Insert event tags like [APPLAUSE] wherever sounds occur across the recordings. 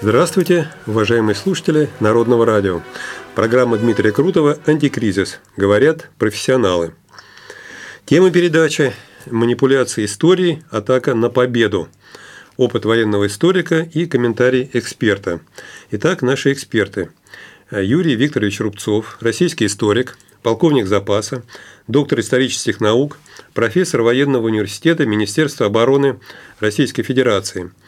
Здравствуйте, уважаемые слушатели Народного радио. Программа Дмитрия Крутого «Антикризис». Говорят профессионалы. Тема передачи «Манипуляции истории. Атака на победу». Опыт военного историка и комментарий эксперта. Итак, наши эксперты. Юрий Викторович Рубцов, российский историк, полковник запаса, доктор исторических наук, профессор военного университета Министерства обороны Российской Федерации –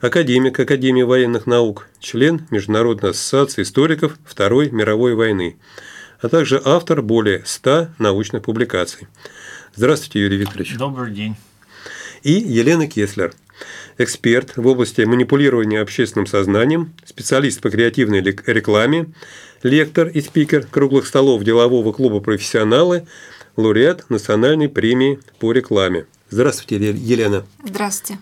академик Академии военных наук, член Международной ассоциации историков Второй мировой войны, а также автор более 100 научных публикаций. Здравствуйте, Юрий Викторович. Добрый день. И Елена Кеслер, эксперт в области манипулирования общественным сознанием, специалист по креативной рекламе, лектор и спикер круглых столов делового клуба «Профессионалы», лауреат национальной премии по рекламе. Здравствуйте, Елена. Здравствуйте.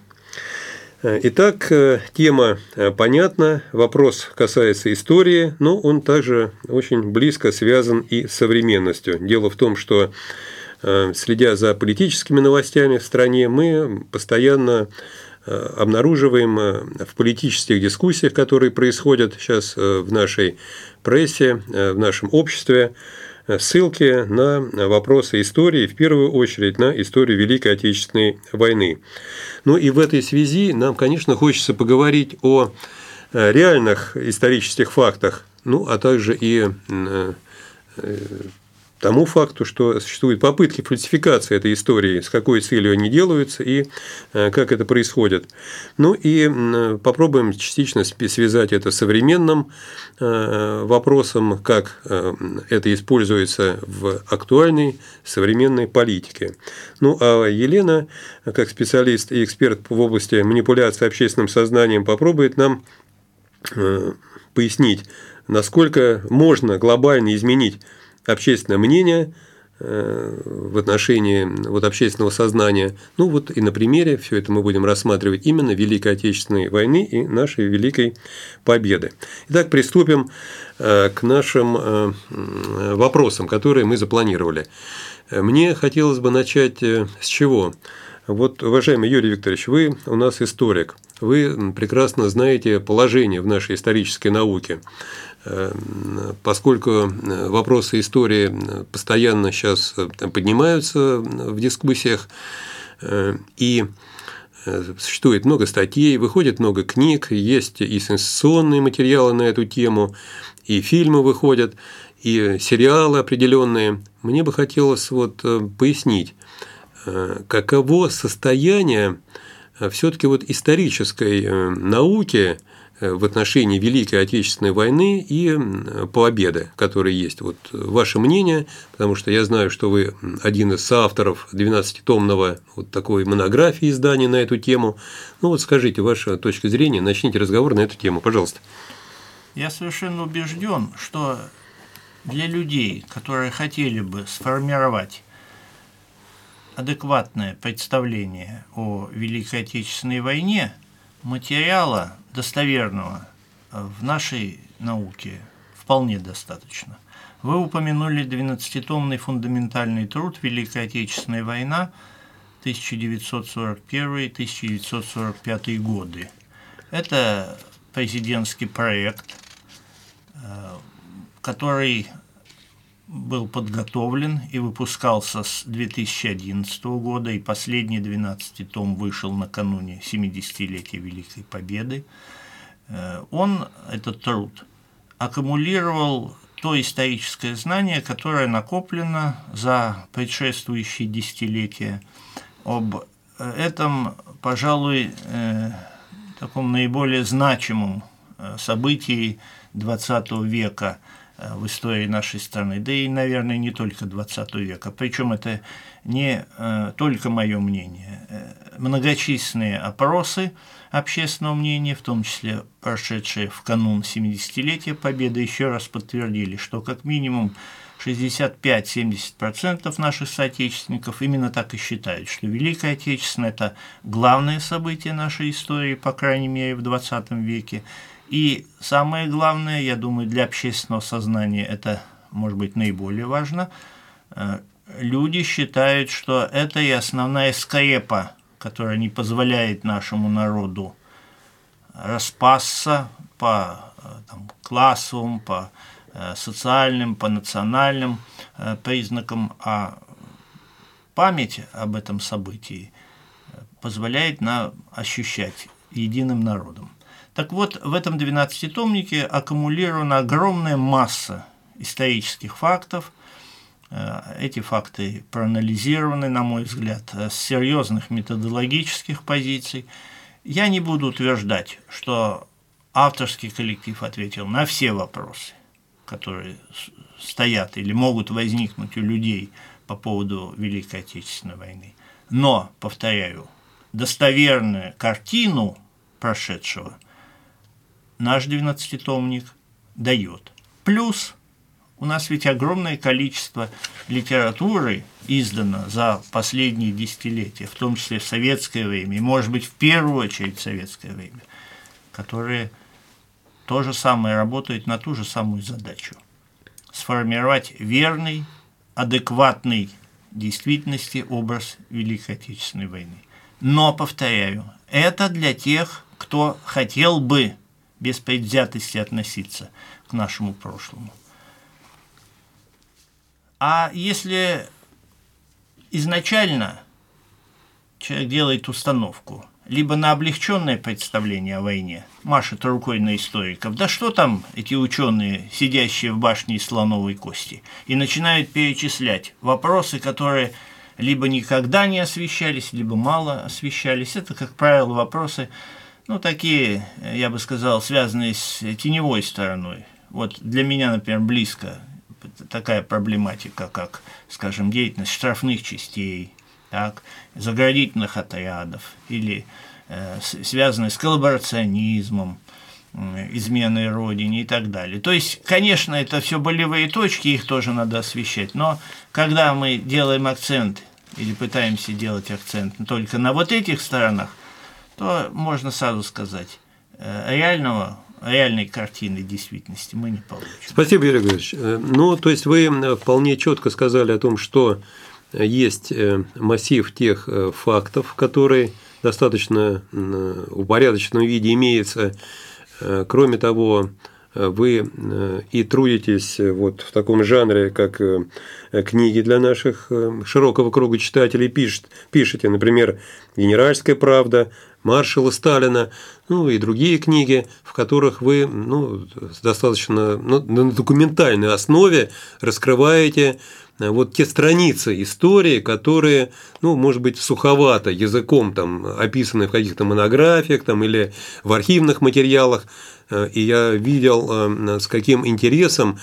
Итак, э, тема э, понятна, вопрос касается истории, но он также очень близко связан и с современностью. Дело в том, что э, следя за политическими новостями в стране, мы постоянно обнаруживаем в политических дискуссиях, которые происходят сейчас в нашей прессе, в нашем обществе, ссылки на вопросы истории, в первую очередь на историю Великой Отечественной войны. Ну и в этой связи нам, конечно, хочется поговорить о э, реальных исторических фактах, ну а также и э, э, тому факту, что существуют попытки фальсификации этой истории, с какой целью они делаются и э, как это происходит. Ну и попробуем частично связать это с современным э, вопросом, как э, это используется в актуальной современной политике. Ну а Елена, как специалист и эксперт в области манипуляции общественным сознанием, попробует нам пояснить, насколько можно глобально изменить общественное мнение э, в отношении вот, общественного сознания. Ну вот и на примере все это мы будем рассматривать именно Великой Отечественной войны и нашей Великой Победы. Итак, приступим э, к нашим э, вопросам, которые мы запланировали. Мне хотелось бы начать с чего? Вот, уважаемый Юрий Викторович, вы у нас историк. Вы прекрасно знаете положение в нашей исторической науке. Поскольку э, вопросы истории э, постоянно сейчас э, поднимаются в дискуссиях, и существует много статей, выходит много книг, есть и сенсационные материалы на эту тему, и фильмы выходят, и сериалы определенные. Мне бы хотелось вот пояснить, каково состояние все-таки вот исторической науки – в отношении Великой Отечественной войны и победы, которые есть. Вот ваше мнение, потому что я знаю, что вы один из авторов 12-томного вот такой монографии издания на эту тему. Ну вот скажите ваша точка зрения, начните разговор на эту тему, пожалуйста. Я совершенно убежден, что для людей, которые хотели бы сформировать адекватное представление о Великой Отечественной войне, материала достоверного в нашей науке вполне достаточно. Вы упомянули 12-томный фундаментальный труд «Великая Отечественная война» 1941-1945 годы. Это президентский проект, э, который был подготовлен и выпускался с 2011 года, и последний 12 том вышел накануне 70-летия Великой Победы. Э, он, этот труд, аккумулировал то историческое знание, которое накоплено за предшествующие десятилетия об этом, пожалуй, э, таком наиболее значимом э, событии XX века – Э, в истории нашей страны, да и, наверное, не только 20 века. Причем это не э, только мое мнение. Э, многочисленные опросы общественного мнения, в том числе прошедшие в канун 70-летия Победы, еще раз подтвердили, что как минимум 65-70% наших соотечественников именно так и считают, что Великая Отечественная – это главное событие нашей истории, по крайней мере, в 20 веке. И самое главное, я думаю, для общественного сознания это, может быть, наиболее важно, э, люди считают, что это и основная скрепа, которая не позволяет нашему народу распасться по э, там, классовым, по э, социальным, по национальным признакам, а память об этом событии позволяет нам ощущать единым народом. Так вот, в этом 12-томнике аккумулирована огромная масса исторических фактов. Эти факты проанализированы, на мой взгляд, с серьезных методологических позиций – я не буду утверждать, что авторский коллектив ответил на все вопросы, которые стоят или могут возникнуть у людей по поводу Великой Отечественной войны. Но, повторяю, достоверную картину прошедшего наш 12-томник дает. Плюс у нас ведь огромное количество литературы издано за последние десятилетия, в том числе в советское время, и, может быть, в первую очередь в советское время, которые то же самое работают на ту же самую задачу – сформировать верный, адекватный действительности образ Великой Отечественной войны. Но, повторяю, это для тех, кто хотел бы без предвзятости относиться к нашему прошлому. А если изначально человек делает установку либо на облегченное представление о войне, машет рукой на историков, да что там эти ученые, сидящие в башне из слоновой кости, и начинают перечислять вопросы, которые либо никогда не освещались, либо мало освещались. Это, как правило, вопросы, ну, такие, я бы сказал, связанные с теневой стороной. Вот для меня, например, близко такая проблематика, как, скажем, деятельность штрафных частей, так, заградительных отрядов или э, связанная с коллаборационизмом, э, изменой родине и так далее. То есть, конечно, это все болевые точки, их тоже надо освещать, но когда мы делаем акцент или пытаемся делать акцент только на вот этих сторонах, то можно сразу сказать, э, реального реальной картины действительности мы не получим. Спасибо, Юрий Григорьевич. Э, ну, то есть вы вполне четко сказали о том, что есть э, массив тех э, фактов, которые достаточно упорядоченном виде имеется. Кроме того, вы и трудитесь вот в таком жанре, как книги для наших широкого круга читателей, пишет, пишете, например, «Генеральская правда», маршала Сталина, ну и другие книги, в которых вы ну, достаточно ну, на документальной основе раскрываете э, вот те страницы истории, которые, ну, может быть, суховато языком там описаны в каких-то монографиях там, или в архивных материалах. Э, и я видел, э, с каким интересом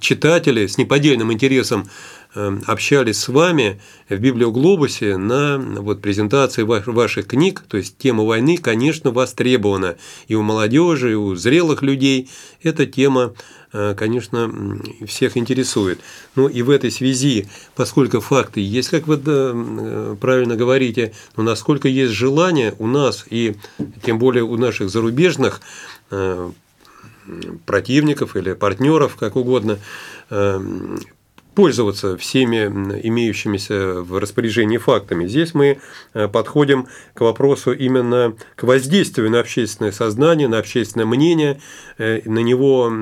читатели, с неподдельным интересом общались с вами в Библиоглобусе на вот, презентации ваших книг, то есть тема войны, конечно, востребована и у молодежи, и у зрелых людей. Эта тема, э, конечно, всех интересует. Ну и в этой связи, поскольку факты есть, как вы э, правильно говорите, но насколько есть желание у нас и тем более у наших зарубежных э, противников или партнеров, как угодно, пользоваться всеми имеющимися в распоряжении фактами. Здесь мы э, подходим к вопросу именно к воздействию на общественное сознание, на общественное мнение. Э, на него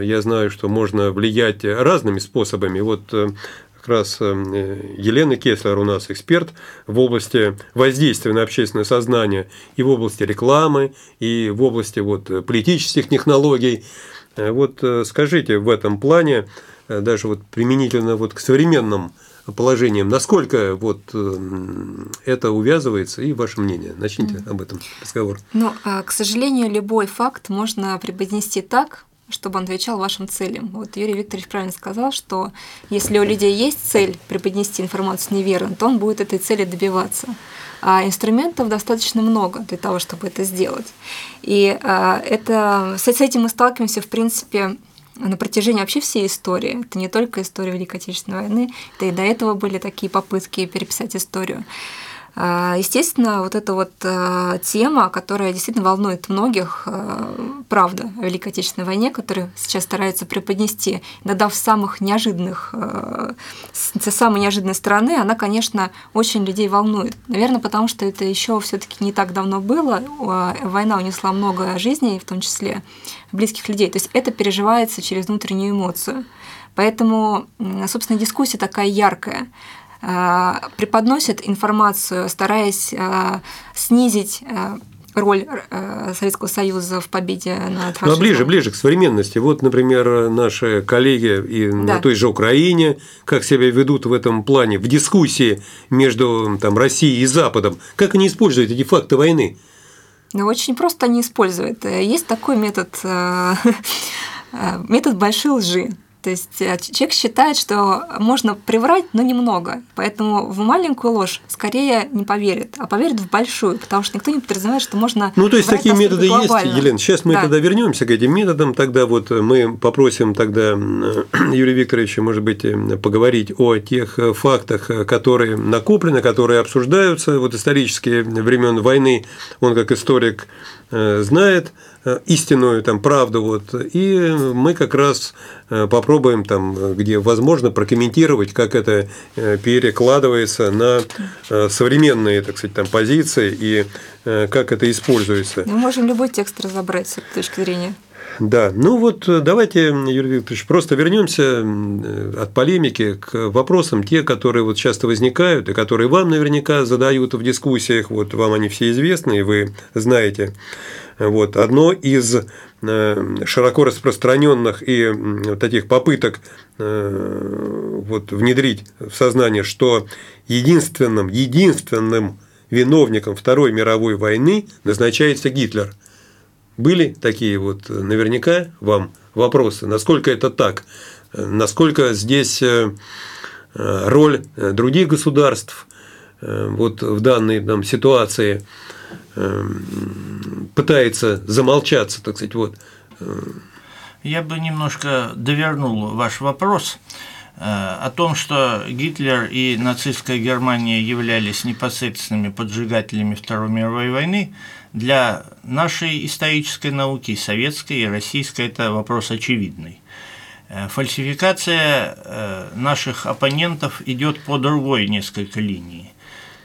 я знаю, что можно влиять разными способами. Вот э, как раз Елена Кеслер у нас эксперт в области воздействия на общественное сознание и в области рекламы, и в области вот политических технологий. Вот скажите в этом плане, Э, даже вот применительно вот к современным положениям, насколько вот э, это увязывается и ваше мнение? Начните mm. об этом разговор. Ну, а, к сожалению, любой факт можно преподнести так, чтобы он отвечал вашим целям. Вот Юрий Викторович правильно сказал, что если у людей есть цель преподнести информацию неверно, то он будет этой цели добиваться. А инструментов достаточно много для того, чтобы это сделать. И а, это, с этим мы сталкиваемся, в принципе, на протяжении вообще всей истории. Это не только история Великой Отечественной войны, это и до этого были такие попытки переписать историю. А, естественно, вот эта вот а, тема, которая действительно волнует многих, а, правда, о Великой Отечественной войне, которую сейчас стараются преподнести, иногда в самых неожиданных, с самой неожиданной стороны, она, конечно, очень людей волнует. Наверное, потому что это еще все таки не так давно было, война унесла много жизней, в том числе близких людей. То есть это переживается через внутреннюю эмоцию. Поэтому, собственно, дискуссия такая яркая. Э, преподносит информацию, стараясь э, снизить э, роль Советского Союза в победе над фашизмом. Ну, а ближе, ближе к современности. Вот, например, наши коллеги и да. на той же Украине, как себя ведут в этом плане, в дискуссии между там, Россией и Западом, как они используют эти факты войны? Ну, очень просто они используют. Есть такой метод, [LAUGHS] метод большой лжи. То есть э, человек считает, что можно приврать, но немного. Поэтому в маленькую ложь скорее не поверит, а поверит в большую, потому что никто не подразумевает, что можно. Ну, то есть такие методы глобально. есть, Елена. Сейчас мы да. тогда вернемся к этим методам. Тогда вот мы попросим тогда [CLEARS THROAT] Юрия Викторовича, может быть, э, поговорить о тех э, фактах, которые накоплены, которые обсуждаются вот исторические времен войны. Он как историк знает истинную там правду вот и мы как раз попробуем попробуем там, где возможно, прокомментировать, как это э, перекладывается на э, современные, так сказать, там позиции и э, как это используется. Мы можем любой текст разобрать с этой точки зрения. Да, ну вот давайте, Юрий Викторович, просто вернемся от полемики к вопросам, те, которые вот часто возникают и которые вам наверняка задают в дискуссиях, вот вам они все известны, и вы знаете. Вот. Одно из э, широко распространенных и таких попыток э, вот, внедрить в сознание, что единственным, единственным виновником Второй мировой войны назначается Гитлер. Были такие вот наверняка вам вопросы, насколько это так, насколько здесь э, роль других государств вот в данной там, ситуации – Эм, пытается замолчаться, так сказать, вот. Я бы немножко довернул ваш вопрос э, о том, что Гитлер и нацистская Германия являлись непосредственными поджигателями Второй мировой войны, для нашей исторической науки, советской и российской, это вопрос очевидный. Э, фальсификация э, наших оппонентов идет по другой несколько линии.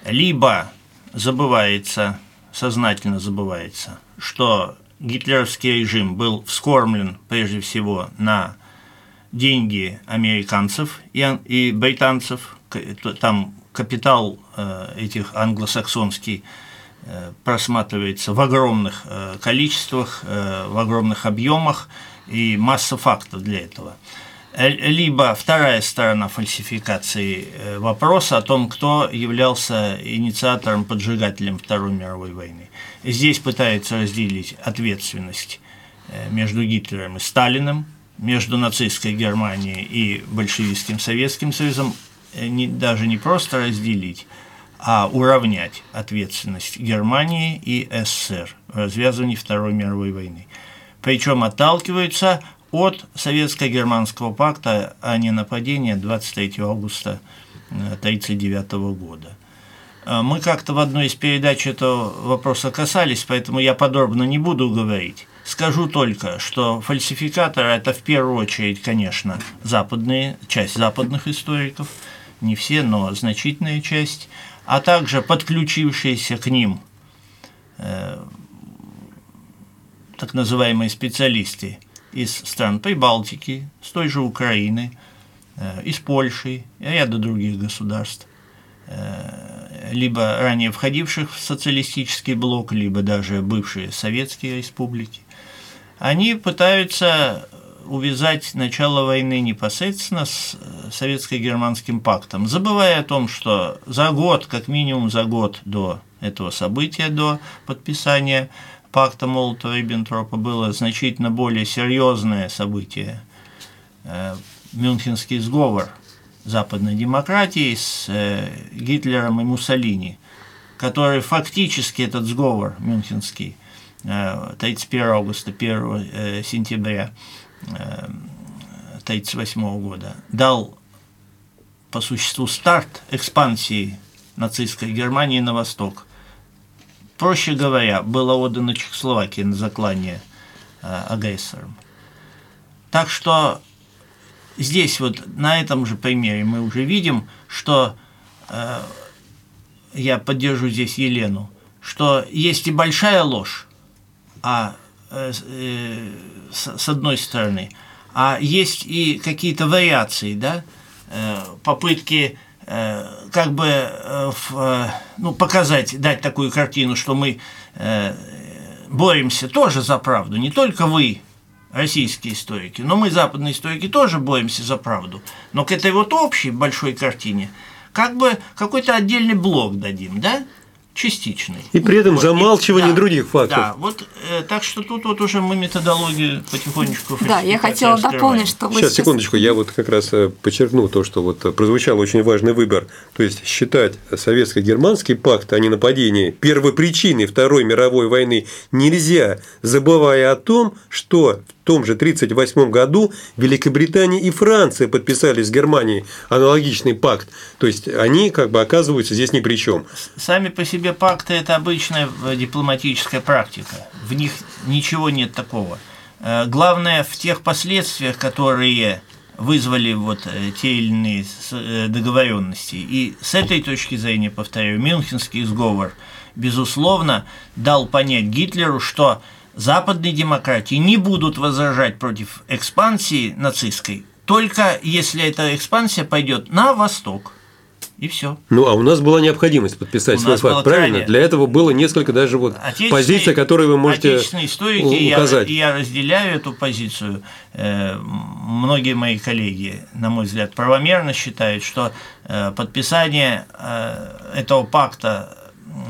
Либо забывается сознательно забывается, что гитлеровский режим был вскормлен прежде всего на деньги американцев и, и британцев. Там капитал э, этих англосаксонский э, просматривается в огромных э, количествах, в огромных объемах и масса фактов для этого – либо вторая сторона фальсификации э, вопроса о том, кто являлся инициатором, поджигателем Второй мировой войны. Здесь пытаются разделить ответственность э, между Гитлером и Сталиным, между нацистской Германией и большевистским Советским Союзом, не, даже не просто разделить, а уравнять ответственность Германии и СССР в развязывании Второй мировой войны. Причем отталкиваются от Советско-Германского пакта о ненападении 23 августа 1939 э, года. Э, мы как-то в одной из передач этого вопроса касались, поэтому я подробно не буду говорить. Скажу только, что фальсификаторы – это в первую очередь, конечно, западные, часть западных историков, не все, но значительная часть, а также подключившиеся к ним э, так называемые специалисты из стран Прибалтики, с той же Украины, э, из Польши ряда других государств, э, либо ранее входивших в социалистический блок, либо даже бывшие советские республики, они пытаются увязать начало войны непосредственно с э, советско-германским пактом, забывая о том, что за год, как минимум за год до этого события, до подписания пакта Молотова-Риббентропа было значительно более серьезное событие. Э, Мюнхенский сговор западной демократии с э, Гитлером и Муссолини, который фактически этот сговор мюнхенский 31 э, августа, 1 сентября 1938 года дал по существу старт экспансии нацистской Германии на восток. Проще говоря, было отдано Чехословакии на заклание э, агрессорам. Так что здесь вот на этом же примере мы уже видим, что э, я поддержу здесь Елену, что есть и большая ложь, а э, э, с, с одной стороны, а есть и какие-то вариации, да, э, попытки как бы э, в, ну, показать, дать такую картину, что мы боремся тоже за правду, не только вы, российские историки, но мы, западные историки, тоже боремся за правду. Но к этой вот общей большой картине как бы какой-то отдельный блок дадим, да? Частичный. И при этом вот. замалчивание да, других фактов. Да, вот э, так что тут вот уже мы методологию потихонечку. Да, я хотела дополнить, что вы сейчас, сейчас секундочку, я вот как раз э, подчеркну то, что вот прозвучал очень важный выбор, то есть считать советско-германский пакт о ненападении первопричиной Второй мировой войны нельзя, забывая о том, что в том же 1938 году Великобритания и Франция подписали с Германией аналогичный пакт. То есть они как бы оказываются здесь ни при чем. Сами по себе пакты – это обычная э, дипломатическая практика. В них ничего нет такого. Э, главное в тех последствиях, которые вызвали вот э, те или иные договоренности. И с этой точки зрения, повторяю, Мюнхенский сговор, безусловно, дал понять Гитлеру, что западные демократии не будут возражать против экспансии нацистской, только если эта экспансия пойдет на восток. И все. Ну, а у нас была необходимость подписать свой факт, правильно? Крайне... Для этого было несколько даже вот позиций, которые вы можете Отечественные историки, указать. Я, я разделяю эту позицию. Э, многие мои коллеги, на мой взгляд, правомерно считают, что э, подписание э, этого пакта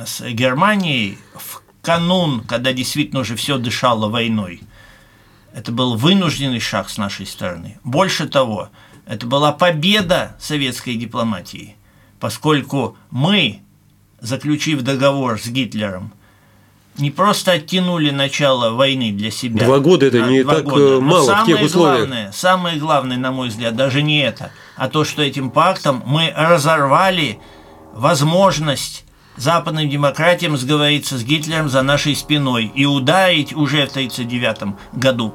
с Германией в канун, когда действительно уже все дышало войной. Это был вынужденный шаг с нашей стороны. Больше того, это была победа советской дипломатии, поскольку мы, заключив договор с Гитлером, не просто оттянули начало войны для себя. Два года это не так года. Э, мало Но в тех условиях. Главное, самое главное, на мой взгляд, даже не это, а то, что этим пактом мы разорвали возможность западным демократиям сговориться с Гитлером за нашей спиной и ударить уже в 1939 году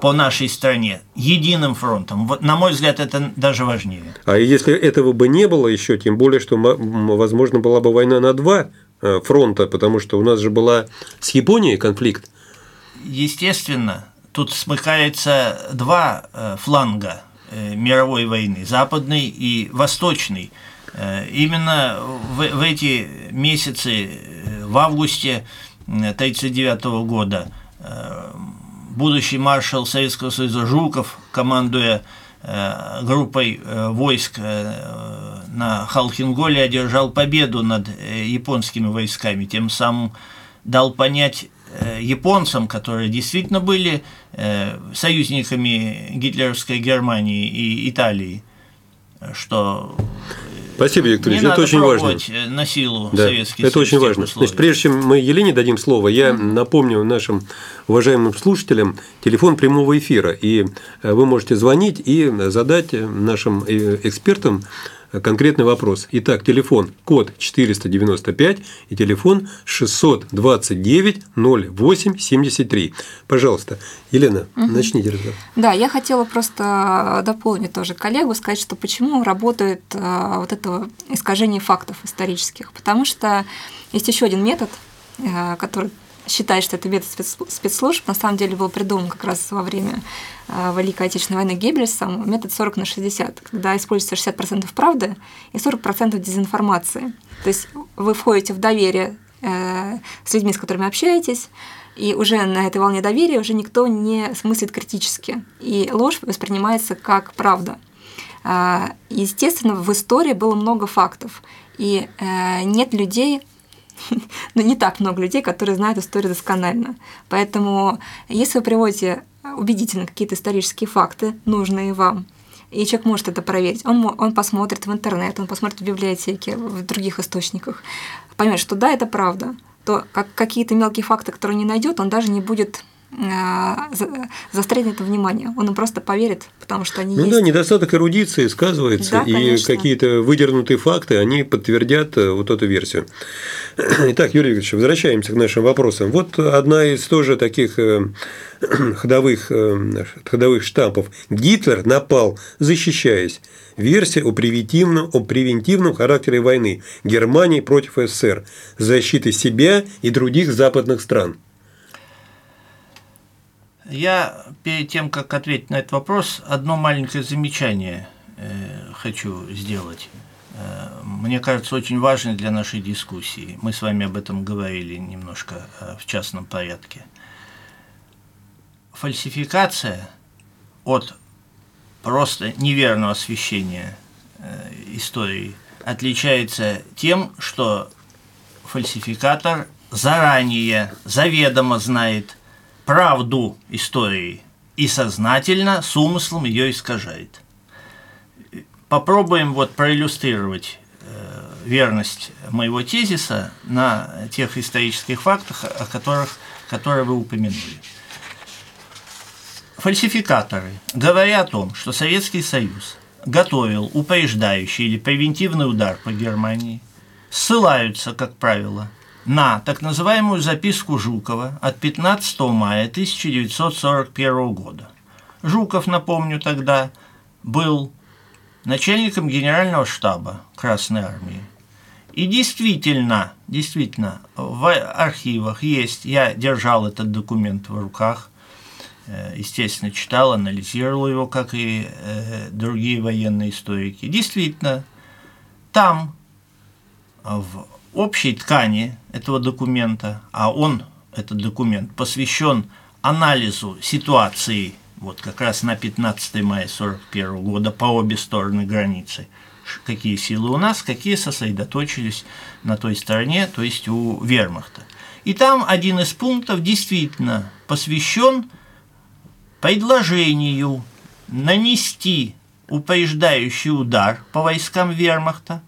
по нашей стране единым фронтом. Вот, на мой взгляд, это даже важнее. А если этого бы не было еще, тем более, что, возможно, была бы война на два э, фронта, потому что у нас же была с Японией конфликт. Естественно, тут смыкается два э, фланга э, мировой войны, западный и восточный – именно в, в эти месяцы, э, в августе 1939 года, э, будущий маршал Советского Союза Жуков, командуя группой войск на Халхинголе, одержал победу над японскими войсками, тем самым дал понять японцам, которые действительно были союзниками гитлеровской Германии и Италии, что Спасибо, Виктор Ильич, это очень важно. Э, на силу да, Это очень важно. Условий. Значит, прежде чем мы Елене дадим слово, я mm-hmm. напомню нашим уважаемым слушателям телефон прямого эфира. И э, вы можете звонить и задать нашим э, экспертам конкретный вопрос. Итак, телефон код 495 и телефон 629 08 73. Пожалуйста, Елена, угу. начните разговор. Да, я хотела просто дополнить тоже коллегу, сказать, что почему работает э, вот это искажение фактов исторических. Потому что есть еще один метод, э, который считает, что это метод спецслужб, на самом деле был придуман как раз во время э, Великой Отечественной войны Геббельсом, метод 40 на 60, когда используется 60% правды и 40% дезинформации. То есть вы входите в доверие э, с людьми, с которыми общаетесь, и уже на этой волне доверия уже никто не смыслит критически, и ложь воспринимается как правда. Э, естественно, в истории было много фактов, и нет людей, [LAUGHS] но не так много людей, которые знают историю досконально. Поэтому, если вы приводите убедительно какие-то исторические факты, нужные вам, и человек может это проверить. Он, он посмотрит в интернет, он посмотрит в библиотеке, в других источниках, поймет, что да, это правда, то как, какие-то мелкие факты, которые не найдет, он даже не будет застрянет внимание. Он им просто поверит, потому что они ну есть. да, недостаток эрудиции сказывается, Да, и какие-то выдернутые факты, они подтвердят э, вот эту версию. [CLEARS THROAT] Итак, Юрий Викторович, возвращаемся к нашим вопросам. Вот одна из тоже таких э, [CLEARS THROAT] ходовых, э, ходовых штампов. Гитлер напал, защищаясь. Версия о превентивном, о превентивном характере войны Германии против СССР, защиты себя и других западных стран. Я перед тем, как ответить на этот вопрос, одно маленькое замечание э, хочу сделать. Э, мне кажется, очень важно для нашей дискуссии. Мы с вами об этом говорили немножко э, в частном порядке. Фальсификация от просто неверного освещения э, истории отличается тем, что фальсификатор заранее, заведомо знает правду истории и сознательно, с умыслом ее искажает. Попробуем вот проиллюстрировать э, верность моего тезиса на тех исторических фактах, о которых, которые вы упомянули. Фальсификаторы, говоря о том, что Советский Союз готовил упреждающий или превентивный удар по Германии, ссылаются, как правило, на так называемую записку Жукова от 15 мая 1941 года. Жуков, напомню, тогда был начальником генерального штаба Красной Армии. И действительно, действительно, в архивах есть, я держал этот документ в руках, э, естественно, читал, анализировал его, как и э, другие военные историки. Действительно, там, в общей ткани этого документа, а он, этот документ, посвящен анализу ситуации вот как раз на 15 мая 1941 года по обе стороны границы, какие силы у нас, какие сосредоточились на той стороне, то есть у вермахта. И там один из пунктов действительно посвящен предложению нанести упреждающий удар по войскам вермахта,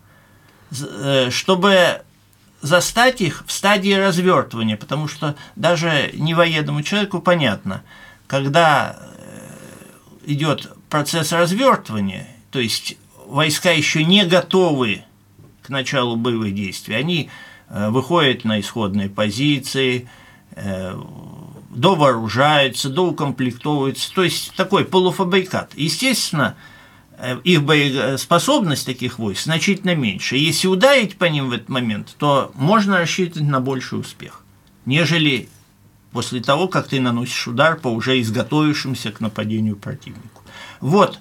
чтобы застать их в стадии развертывания, потому что даже невоенному человеку понятно, когда идет процесс развертывания, то есть войска еще не готовы к началу боевых действий, они выходят на исходные позиции, довооружаются, доукомплектовываются, то есть такой полуфабрикат. Естественно, их боеспособность таких войск значительно меньше. Если ударить по ним в этот момент, то можно рассчитывать на больший успех, нежели после того, как ты наносишь удар по уже изготовившимся к нападению противнику. Вот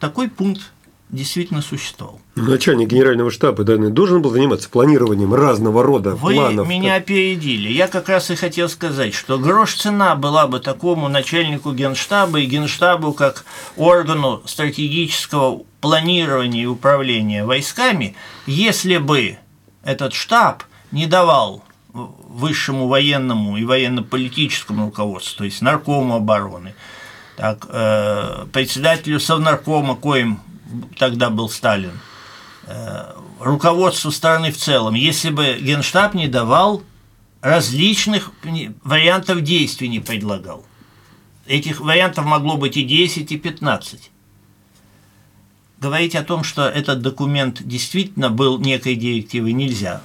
такой пункт действительно существовал. Начальник генерального штаба да, должен был заниматься планированием разного рода Вы планов. меня опередили. Я как раз и хотел сказать, что грош цена была бы такому начальнику генштаба и генштабу как органу стратегического планирования и управления войсками, если бы этот штаб не давал высшему военному и военно-политическому руководству, то есть наркому обороны, так, э, председателю Совнаркома, коим тогда был Сталин, э, руководству страны в целом, если бы Генштаб не давал различных вариантов действий, не предлагал. Этих вариантов могло быть и 10, и 15. Говорить о том, что этот документ действительно был некой директивой, нельзя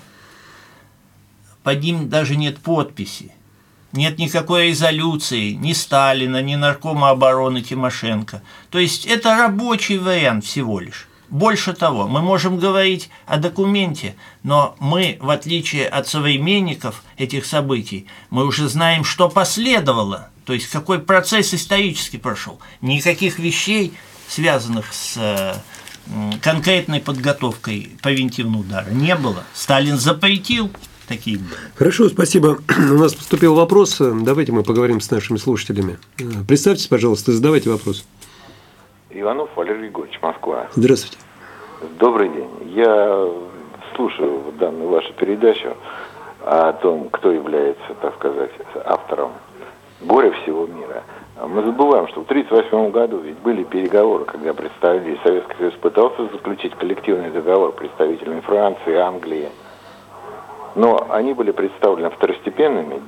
под ним даже нет подписи. Нет никакой резолюции ни Сталина, ни Наркома обороны Тимошенко. То есть это рабочий вариант всего лишь. Больше того, мы можем говорить о документе, но мы, в отличие от современников этих событий, мы уже знаем, что последовало, то есть какой процесс исторически прошел. Никаких вещей, связанных с конкретной подготовкой превентивного удара, не было. Сталин запретил такие. Хорошо, спасибо. [CLEARS THROAT] У нас поступил вопрос. Давайте мы поговорим с нашими слушателями. Представьтесь, пожалуйста, задавайте вопрос. Иванов Валерий Григорьевич, Москва. Здравствуйте. Добрый день. Я слушаю данную вашу передачу о том, кто является, так сказать, автором горя всего мира. Мы забываем, что в 1938 году ведь были переговоры, когда представители Советский Союз пытался заключить коллективный договор представителями Франции, Англии, но они были представлены второстепенными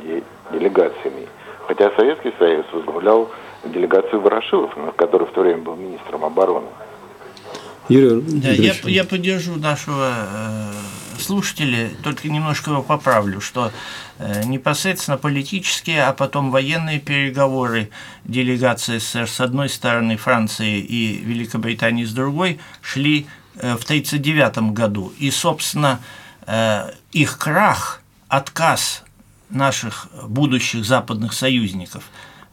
делегациями Хотя Советский Союз возглавлял делегацию Ворошилов, который в то время был министром обороны. Юрий да, я, я поддержу нашего э, слушателя, только немножко его поправлю, что э, непосредственно политические, а потом военные переговоры делегации СССР с одной стороны, Франции и Великобритании с другой, шли э, в 1939 году. И, собственно, э, их крах, отказ наших будущих западных союзников,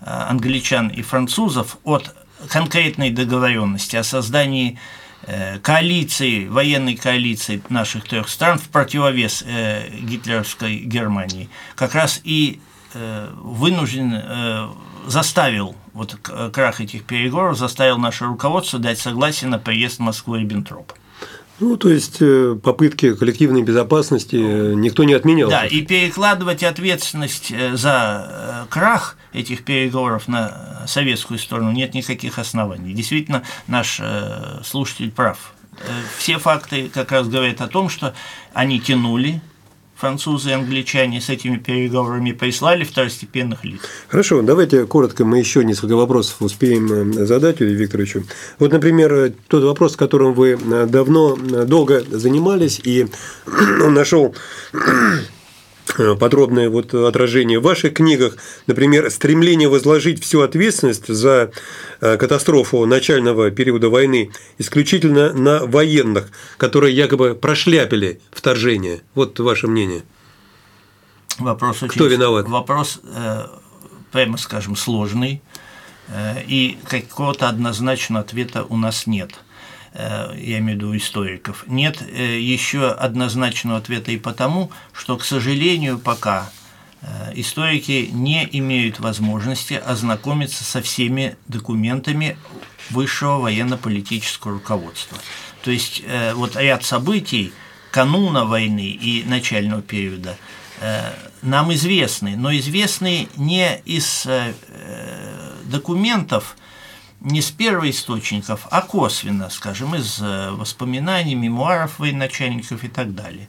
э, англичан и французов, от конкретной договоренности о создании Э, коалиции, военной коалиции наших трех стран в противовес э, гитлеровской Германии, как раз и вынужден, заставил, вот крах этих переговоров заставил наше руководство дать согласие на приезд в Москву Риббентропа. Ну, то есть э, попытки коллективной безопасности э, никто не отменял. Да, и перекладывать ответственность э, за крах этих переговоров на советскую сторону нет никаких оснований. Действительно, наш слушатель прав. Все факты как раз говорят о том, что они тянули французы и англичане с этими переговорами прислали второстепенных лиц. Хорошо, давайте коротко мы еще несколько вопросов успеем э, задать Юрию Викторовичу. Вот, например, тот вопрос, которым вы э, давно, э, долго занимались, и [CLEARS THROAT] он нашел Э, подробное вот отражение в ваших книгах, например, стремление возложить всю ответственность за э, катастрофу начального периода войны исключительно на военных, которые якобы прошляпили вторжение. Вот ваше мнение. Вопрос очень, Кто виноват? Вопрос, э, прямо скажем, сложный, и какого-то однозначного ответа у нас нет – Э, я имею в виду историков, нет э, еще однозначного ответа и потому, что, к сожалению, пока э, историки не имеют возможности ознакомиться со всеми документами высшего военно-политического руководства. То есть вот ряд событий кануна войны и начального периода нам известны, но известны не из документов, не с первоисточников, а косвенно, скажем, из э, воспоминаний, мемуаров военачальников и так далее.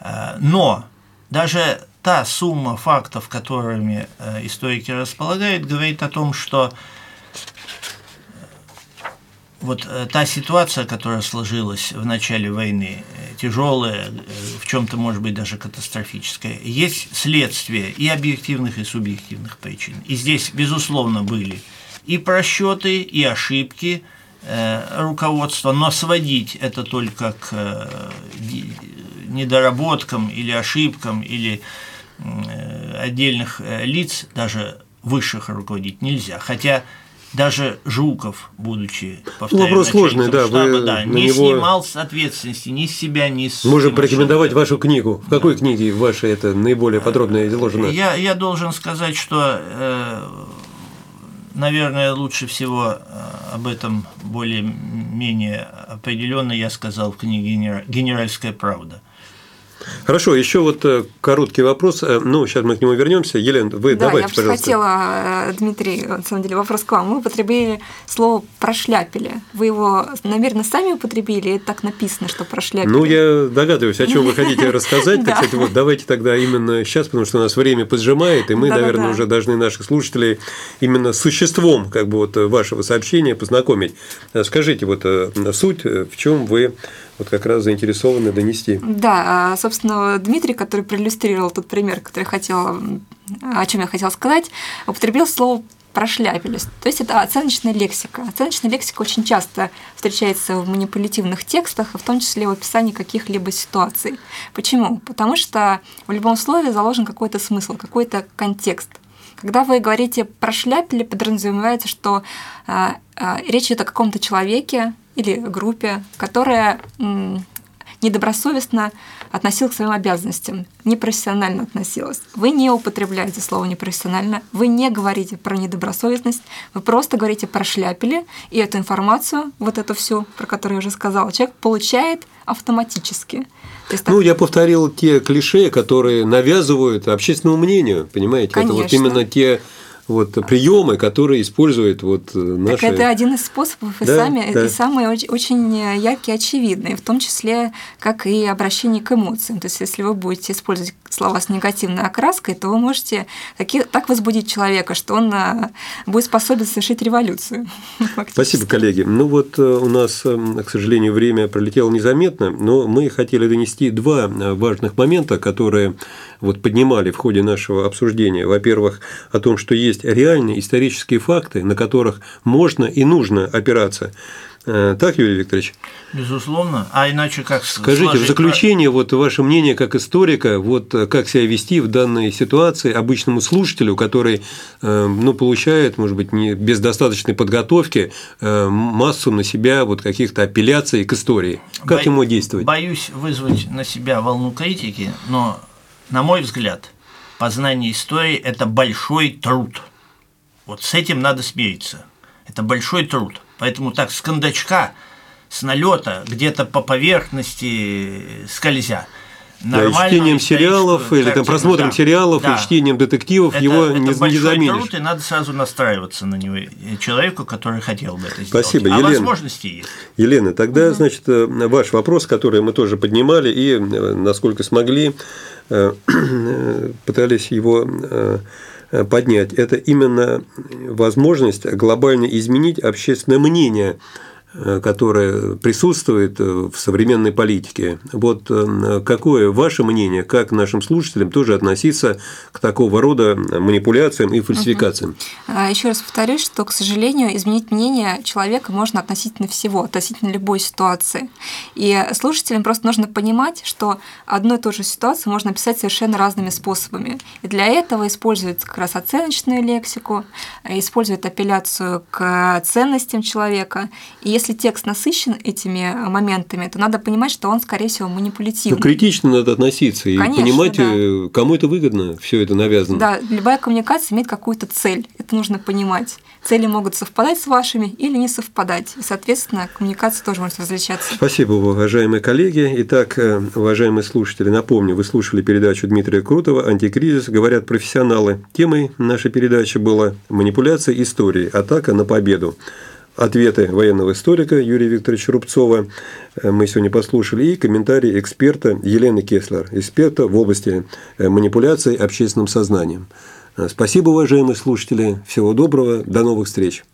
Э, но даже та сумма фактов, которыми э, историки располагают, говорит о том, что вот та ситуация, которая сложилась в начале войны, тяжелая, в чем-то, может быть, даже катастрофическая, есть следствие и объективных, и субъективных причин. И здесь, безусловно, были и просчеты, и ошибки э, руководства, но сводить это только к э, недоработкам или ошибкам или э, отдельных э, лиц, даже высших руководить нельзя. Хотя даже Жуков, будучи повторяю, Вопрос сложный, да, штаба, вы да, не него... снимал с ответственности ни с себя, ни с... Можем порекомендовать вашу книгу. В какой да. книге вашей это наиболее подробно изложено? Я, я должен сказать, что э, наверное, лучше всего э, об этом более-менее определенно я сказал в книге «Генеральская правда». Хорошо, еще вот э, короткий вопрос. Э, ну, сейчас мы к нему вернемся. Елена, вы да, давайте, я пожалуйста. хотела, Дмитрий, на самом деле, вопрос к вам. Мы употребили слово «прошляпили». Вы его, наверное, сами употребили, это так написано, что «прошляпили». Ну, я догадываюсь, о чем вы хотите [LAUGHS] рассказать. Сказать, вот давайте тогда именно сейчас, потому что у нас время поджимает, и мы, наверное, уже должны наших слушателей именно с существом как бы вот вашего сообщения познакомить. Скажите, вот э, суть, в чем вы вот как раз заинтересованы донести. Да, а, собственно, Дмитрий, который проиллюстрировал тот пример, который я хотела, о чем я хотела сказать, употребил слово прошляпились. То есть это оценочная лексика. Оценочная лексика очень часто встречается в манипулятивных текстах, в том числе в описании каких-либо ситуаций. Почему? Потому что в любом слове заложен какой-то смысл, какой-то контекст. Когда вы говорите прошляпили, подразумевается, что э, э, речь идет о каком-то человеке, или группе, которая недобросовестно относилась к своим обязанностям, непрофессионально относилась. Вы не употребляете слово непрофессионально, вы не говорите про недобросовестность, вы просто говорите про шляпили, и эту информацию, вот эту всю, про которую я уже сказала, человек получает автоматически. есть, ну, я повторил те клише, которые навязывают общественному мнению, понимаете? Конечно. Это вот именно те вот приемы, которые используют вот наши... Так это один из способов, и, Да, сами, да. и самый оч- очень яркий, очевидный, в том числе, как и обращение к эмоциям. То есть, если вы будете использовать слова с негативной окраской, то вы можете таки- так возбудить человека, что он а, будет способен совершить революцию. [LAUGHS] Спасибо, коллеги. Ну вот э, у нас, э, к сожалению, время пролетело незаметно, но мы хотели донести два э, важных момента, которые вот поднимали в ходе нашего обсуждения. Во-первых, о том, что есть реальные исторические факты, на которых можно и нужно опираться. Э, Так, Юрий Викторович? Безусловно. А иначе как Скажите, в заключение, вот ваше мнение как историка, вот э, как себя вести в данной ситуации обычному слушателю, который, э, ну, получает, может быть, не без достаточной подготовки массу на себя вот каких-то апелляций к истории. Как Бо- ему действовать? Боюсь вызвать на себя волну критики, но, на мой взгляд, познание истории – это большой труд. Вот с этим надо смириться. Это большой труд. Поэтому так с кондачка, с налета, где-то по поверхности скользя. Да, и чтением сериалов или там картину, просмотром да. сериалов Да. и чтением детективов Это, его это не, не заменишь. труд, и надо сразу настраиваться на него э, человеку, который хотел бы это сделать. Спасибо, а Елена. возможности есть. Елена, тогда, значит, э, ваш вопрос, который мы тоже поднимали и, э, насколько смогли, [CLEARS THROAT] пытались его поднять. Это именно возможность глобально изменить общественное мнение которое присутствует э, в современной политике. Вот э, какое ваше мнение, как нашим слушателям тоже относиться к такого рода манипуляциям и фальсификациям? А, Еще раз повторюсь, что, к сожалению, изменить мнение человека можно относительно всего, относительно любой ситуации. И слушателям просто нужно понимать, что одну и ту же ситуацию можно описать совершенно разными способами. И для этого используют как раз оценочную лексику, э, используют апелляцию к ценностям человека. И если текст насыщен этими моментами, то надо понимать, что он, скорее всего, Ну, манипулятивный. критично надо относиться и Конечно, понимать, да. э, кому это выгодно, все это навязано. Да, любая коммуникация имеет какую-то цель. Это нужно понимать. Цели могут совпадать с вашими или не совпадать. И, соответственно, коммуникация тоже может различаться. Спасибо, уважаемые коллеги. Итак, э, уважаемые слушатели, напомню, вы слушали передачу Дмитрия Крутого «Антикризис. Говорят профессионалы». Темой нашей передачи была «Манипуляция истории. Атака на победу». Ответы военного историка Юрия Викторовича Рубцова э, мы сегодня послушали и комментарии эксперта Елены Кеслер, эксперта в области э, манипуляций общественным сознанием. Э, Спасибо, уважаемые слушатели. Всего доброго. До новых встреч.